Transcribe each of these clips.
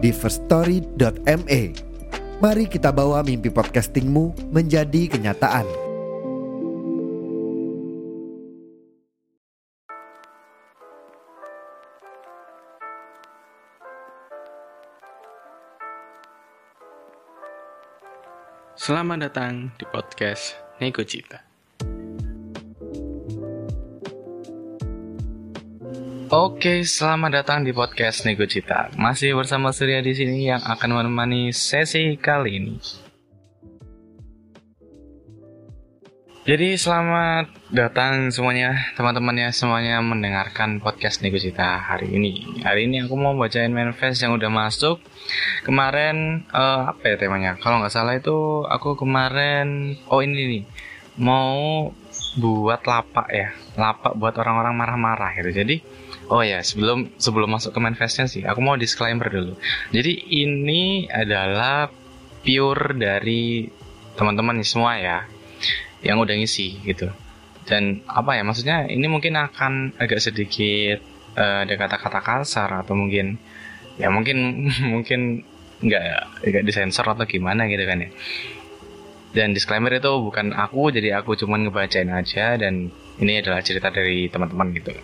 di firststory.me. Mari kita bawa mimpi podcastingmu menjadi kenyataan. Selamat datang di podcast Nego Cita. Oke, selamat datang di podcast Nego Cita. Masih bersama Surya di sini yang akan menemani sesi kali ini. Jadi selamat datang semuanya teman-temannya semuanya mendengarkan podcast Nego Cita hari ini. Hari ini aku mau bacain manifest yang udah masuk. Kemarin uh, apa ya temanya? Kalau nggak salah itu aku kemarin oh ini nih mau buat lapak ya, lapak buat orang-orang marah-marah gitu. Jadi Oh ya, sebelum sebelum masuk ke manifestnya sih, aku mau disclaimer dulu. Jadi ini adalah pure dari teman-teman semua ya, yang udah ngisi gitu. Dan apa ya, maksudnya ini mungkin akan agak sedikit uh, ada kata-kata kasar atau mungkin ya mungkin mungkin nggak nggak disensor atau gimana gitu kan ya. Dan disclaimer itu bukan aku, jadi aku cuman ngebacain aja dan ini adalah cerita dari teman-teman gitu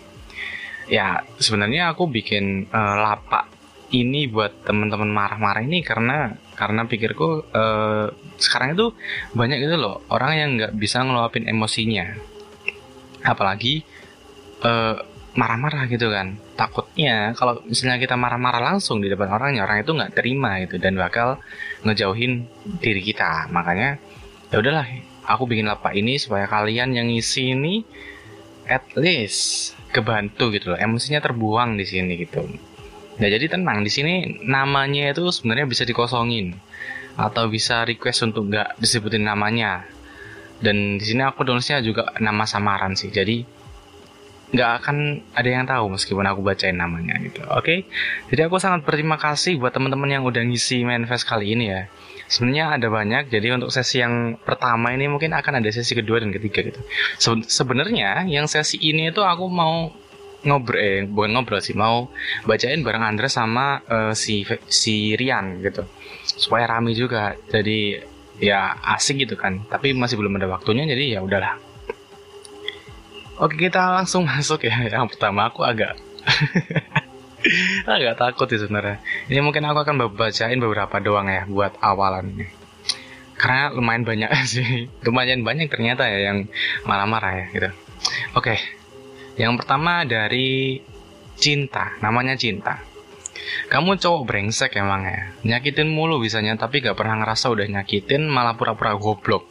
ya sebenarnya aku bikin uh, lapak ini buat teman-teman marah-marah ini karena karena pikirku uh, sekarang itu banyak gitu loh orang yang nggak bisa ngeluapin emosinya. Apalagi uh, marah-marah gitu kan. Takutnya kalau misalnya kita marah-marah langsung di depan orangnya orang itu nggak terima gitu dan bakal ngejauhin diri kita. Makanya ya udahlah aku bikin lapak ini supaya kalian yang ngisi ini at least kebantu gitu loh. Emosinya terbuang di sini gitu. Nah jadi tenang di sini namanya itu sebenarnya bisa dikosongin atau bisa request untuk nggak disebutin namanya. Dan di sini aku tulisnya juga nama samaran sih. Jadi nggak akan ada yang tahu meskipun aku bacain namanya gitu. Oke? Okay? jadi aku sangat berterima kasih buat teman-teman yang udah ngisi manifest kali ini ya. Sebenarnya ada banyak jadi untuk sesi yang pertama ini mungkin akan ada sesi kedua dan ketiga gitu. Se sebenarnya yang sesi ini itu aku mau ngobrol eh bukan ngobrol sih mau bacain bareng Andres sama uh, si si Rian gitu. Supaya rame juga. Jadi ya asik gitu kan. Tapi masih belum ada waktunya jadi ya udahlah oke kita langsung masuk ya. Yang pertama aku agak agak takut sih sebenarnya. Ini mungkin aku akan bacain beberapa doang ya buat awalan ini karena lumayan banyak sih. Lumayan banyak ternyata ya yang marah-marah ya gitu. Oke. Yang pertama dari cinta. Namanya cinta. Kamu cowok brengsek emang ya? Nyakitin mulu bisanya tapi gak pernah ngerasa udah nyakitin malah pura-pura goblok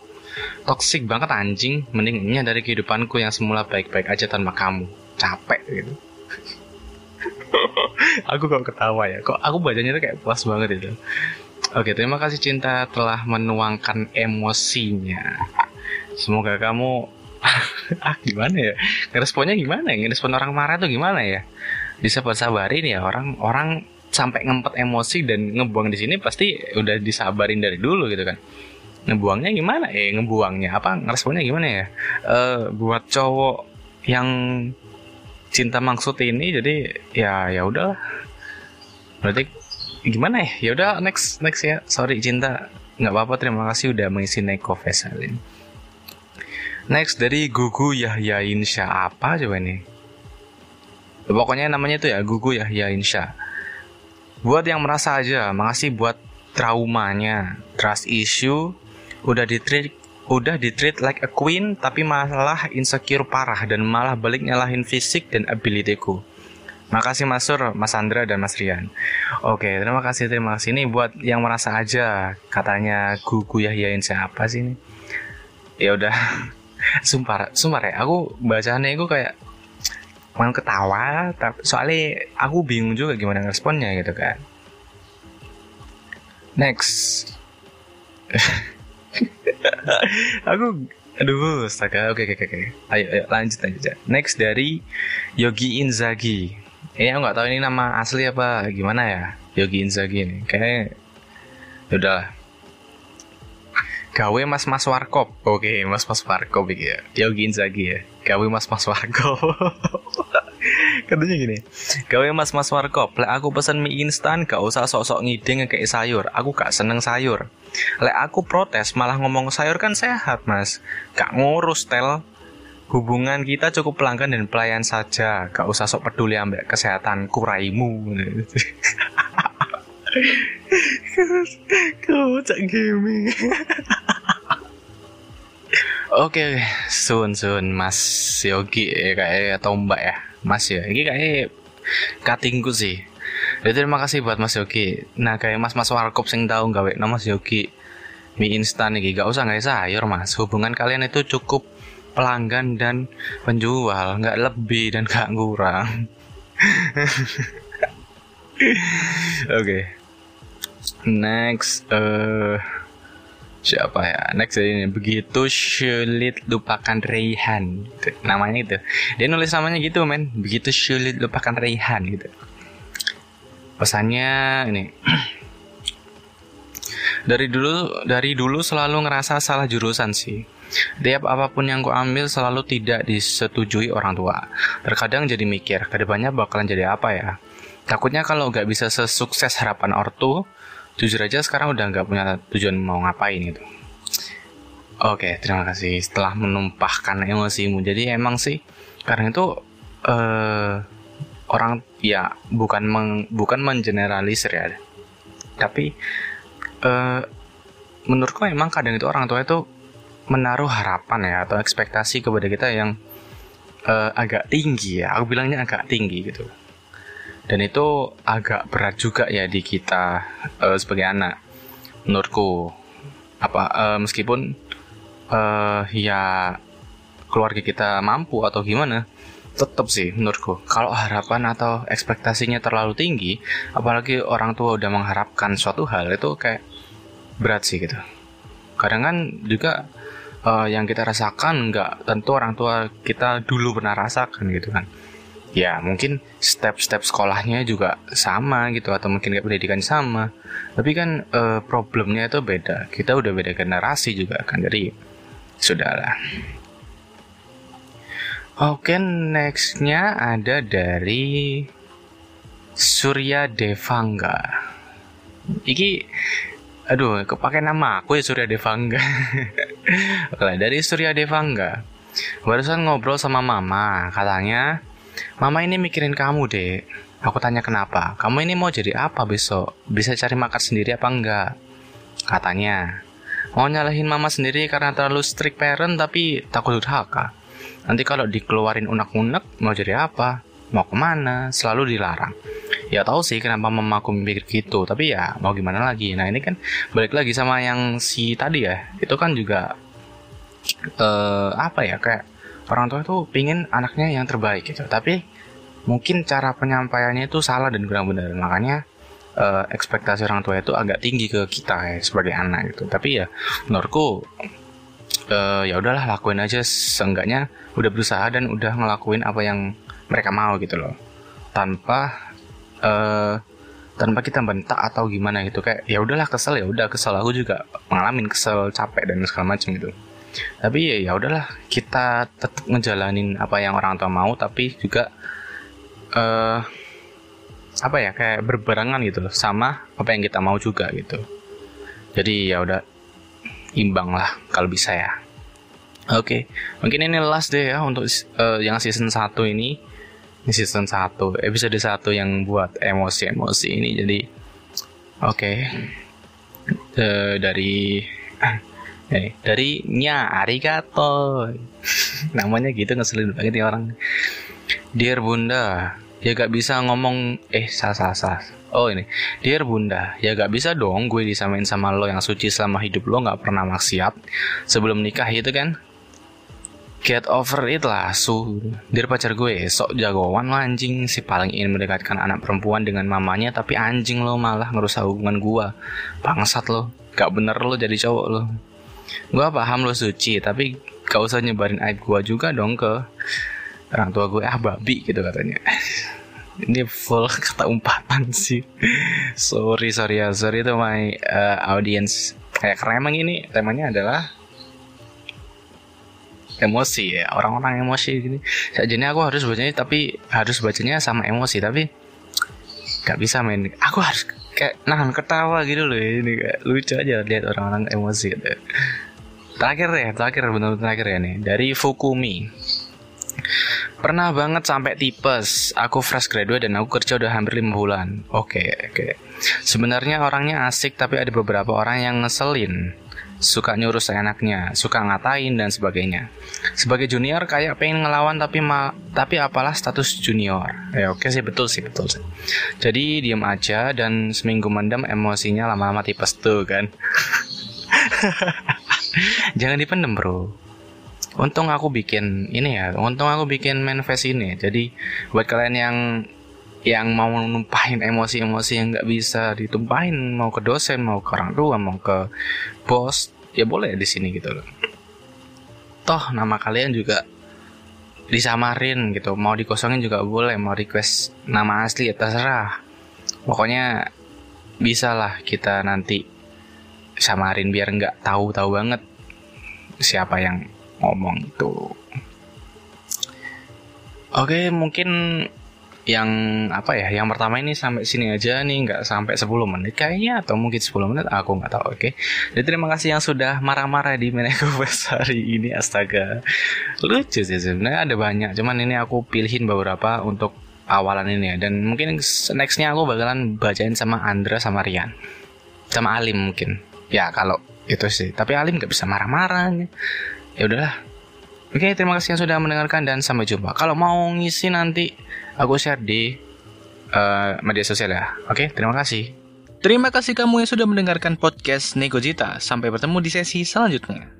toksik banget anjing. Mendingnya dari kehidupanku yang semula baik-baik aja tanpa kamu. Capek gitu. Aku kok ketawa ya? Kok aku bacanya tuh kayak puas banget itu. Oke terima kasih cinta telah menuangkan emosinya. Semoga kamu ah gimana ya? Responnya gimana ya? Respon orang marah tuh gimana ya? Bisa sabarin ya orang orang sampai ngempet emosi dan ngebuang di sini pasti udah disabarin dari dulu gitu kan ngebuangnya gimana? Eh ngebuangnya apa? Responnya gimana ya? Uh, buat cowok yang cinta maksud ini jadi ya ya udah berarti gimana ya? Ya udah next next ya. Sorry cinta. Nggak apa-apa terima kasih udah mengisi Neko Vesalin next dari Gugu Yahya Insya. Apa coba ini? Pokoknya namanya tuh ya Gugu Yahya Insya. Buat yang merasa aja makasih buat traumanya. Trust issue udah di treat udah di treat like a queen tapi malah insecure parah dan malah balik nyalahin fisik dan abilityku. Makasih Mas Sur, Mas Andra dan Mas Rian. Oke, terima kasih terima kasih ini buat yang merasa aja katanya gugu Yahyain siapa sih ini? Ya udah. sumpah, sumpah ya, aku bacanya itu kayak mau ketawa, tapi soalnya aku bingung juga gimana responnya gitu kan. next aku aduh astaga. Oke oke oke ayo ayo lanjut lanjut ya. Next dari Yogi Inzaghi. Ini aku nggak tahu ini nama asli apa gimana ya Yogi Inzaghi ini. Kayak udah gawe mas mas warkop. Oke mas mas warkop ya. Yogi Inzaghi ya. Gawe mas mas warkop katanya gini gawe mas mas warkop lek aku pesen mie instan gak usah sok-sok ngide kayak sayur. Aku gak seneng sayur. Lek aku protes malah ngomong sayur kan sehat mas. Gak ngurus tel. Hubungan kita cukup pelanggan dan pelayan saja. Gak usah sok peduli ambek kesehatan kuraimu. Kau cak gaming. Oke, sun sun Mas Yogi ya kayak atau Mbak ya. Mas ya. Ini kayak katingku sih. Jadi terima kasih buat Mas Yogi. Nah kayak Mas Mas Warkop sing tahu gawe nama Mas Yogi mie instan nih gak usah nggak sayur mas hubungan kalian itu cukup pelanggan dan penjual nggak lebih dan nggak kurang oke okay. next uh, siapa ya? Next ini. Begitu sulit lupakan Raihan namanya itu dia nulis namanya gitu men. Begitu sulit lupakan Raihan gitu. Pesannya ini. Dari dulu dari dulu selalu ngerasa salah jurusan sih. Tiap apa pun yang gue ambil selalu tidak disetujui orang tua. Terkadang jadi mikir ke depannya bakalan jadi apa ya? Takutnya kalau nggak bisa sesukses harapan ortu jujur aja sekarang udah nggak punya tujuan mau ngapain gitu. Oke, terima kasih. Setelah menumpahkan emosimu, jadi emang sih karena itu uh, orang ya bukan meng, bukan mengeneralisir ya. Tapi uh, menurutku memang kadang itu orang tua itu menaruh harapan ya atau ekspektasi kepada kita yang uh, agak tinggi ya. Aku bilangnya agak tinggi gitu dan itu agak berat juga ya di kita uh, sebagai anak. Menurutku apa uh, meskipun uh, ya keluarga kita mampu atau gimana tetap sih menurutku. Kalau harapan atau ekspektasinya terlalu tinggi apalagi orang tua udah mengharapkan suatu hal itu kayak berat sih gitu. Kadang kan juga uh, yang kita rasakan nggak tentu orang tua kita dulu pernah rasakan gitu kan ya mungkin step-step sekolahnya juga sama gitu atau mungkin kayak pendidikan sama tapi kan uh, problemnya itu beda kita udah beda generasi juga kan jadi sudahlah Oke, nextnya ada dari Surya Devangga. Iki, aduh, kepake nama aku ya Surya Devangga. Oke, dari Surya Devangga. Barusan ngobrol sama mama, katanya, mama ini mikirin kamu deh. Aku tanya kenapa, kamu ini mau jadi apa besok? Bisa cari makan sendiri apa enggak? Katanya, mau nyalahin mama sendiri karena terlalu strict parent tapi takut durhaka. Nanti kalau dikeluarin unek-unek mau jadi apa? Mau ke mana? Selalu dilarang. Ya tahu sih kenapa mamaku mikir gitu, tapi ya mau gimana lagi. Nah ini kan balik lagi sama yang si tadi ya, itu kan juga uh, apa ya kayak orang tua itu pingin anaknya yang terbaik gitu, tapi mungkin cara penyampaiannya itu salah dan kurang benar. Makanya uh, ekspektasi orang tua itu agak tinggi ke kita ya sebagai anak gitu. Tapi ya menurutku uh, ya udahlah lakuin aja. Seenggaknya udah berusaha dan udah ngelakuin apa yang mereka mau gitu loh. Tanpa uh, tanpa kita bentak atau gimana gitu. Kayak ya udahlah kesel. Ya udah kesel. Aku juga ngalamin kesel capek dan segala macam gitu tapi ya ya udahlah kita tetap ngejalanin apa yang orang tua mau tapi juga uh, apa ya kayak berbarengan gitu loh sama apa yang kita mau juga gitu jadi ya udah imbang lah kalau bisa ya oke okay. mungkin ini last deh ya untuk uh, yang season 1 ini ini season 1 episode 1 yang buat emosi-emosi ini jadi oke okay. eh, dari eh, dari nya arigato namanya gitu ngeselin banget nih orang dear bunda ya gak bisa ngomong eh salah salah salah oh ini dear bunda ya gak bisa dong gue disamain sama lo yang suci selama hidup lo gak pernah maksiat sebelum nikah itu kan Get over it lah, su. Dari pacar gue, sok jagoan lo anjing. Si paling ingin mendekatkan anak perempuan dengan mamanya, tapi anjing lo malah ngerusak hubungan gue. Bangsat lo. Gak bener lo jadi cowok lo. Gue paham lo suci, tapi gak usah nyebarin aib gue juga dong ke orang tua gue. Ah babi gitu katanya. Ini full kata umpatan sih. sorry, sorry ya. Sorry to my uh, audience. Kayak karena emang ini temanya adalah emosi ya orang-orang emosi gini jadi aku harus bacanya tapi harus bacanya sama emosi tapi nggak bisa main aku harus kayak nahan ketawa gitu loh ini kayak lucu aja lihat orang-orang emosi gitu. Terakhir ya terakhir benar-benar terakhir ya nih. Dari Fukumi. Pernah banget sampai tipes. Aku fresh graduate dan aku kerja udah hampir lima bulan. Oke okay, oke. Okay. sebenarnya orangnya asik tapi ada beberapa orang yang ngeselin suka nyuruh seenaknya, suka ngatain dan sebagainya. Sebagai junior kayak pengen ngelawan tapi ma tapi apalah status junior. Ya oke sih betul sih betul sih. Jadi diam aja dan seminggu mendam emosinya lama-lama tipes tuh kan. Jangan dipendem bro. Untung aku bikin ini ya, untung aku bikin manifest ini. Jadi buat kalian yang yang mau numpahin emosi-emosi yang nggak bisa ditumpahin mau ke dosen mau ke orang tua mau ke bos ya boleh di sini gitu loh. Toh nama kalian juga disamarin gitu. Mau dikosongin juga boleh mau request nama asli ya terserah. Pokoknya bisa lah kita nanti samarin biar nggak tahu tahu banget siapa yang ngomong itu. Oke mungkin yang apa ya yang pertama ini sampai sini aja nih nggak sampai 10 menit kayaknya atau mungkin 10 menit aku nggak tahu oke. Okay? jadi terima kasih yang sudah marah-marah di Meneko hari ini astaga. Lucu sih sebenarnya ada banyak cuman ini aku pilihin beberapa untuk awalan ini. Ya dan mungkin nextnya aku bakalan bacain sama Andra sama Rian. Sama Alim mungkin. Ya kalau itu sih. Tapi Alim nggak bisa marah-marah. Ya udahlah. Oke, terima kasih yang sudah mendengarkan dan sampai jumpa. Kalau mau ngisi nanti aku share di uh, media sosial ya. Oke, terima kasih. Terima kasih kamu yang sudah mendengarkan podcast Negojita. Sampai bertemu di sesi selanjutnya.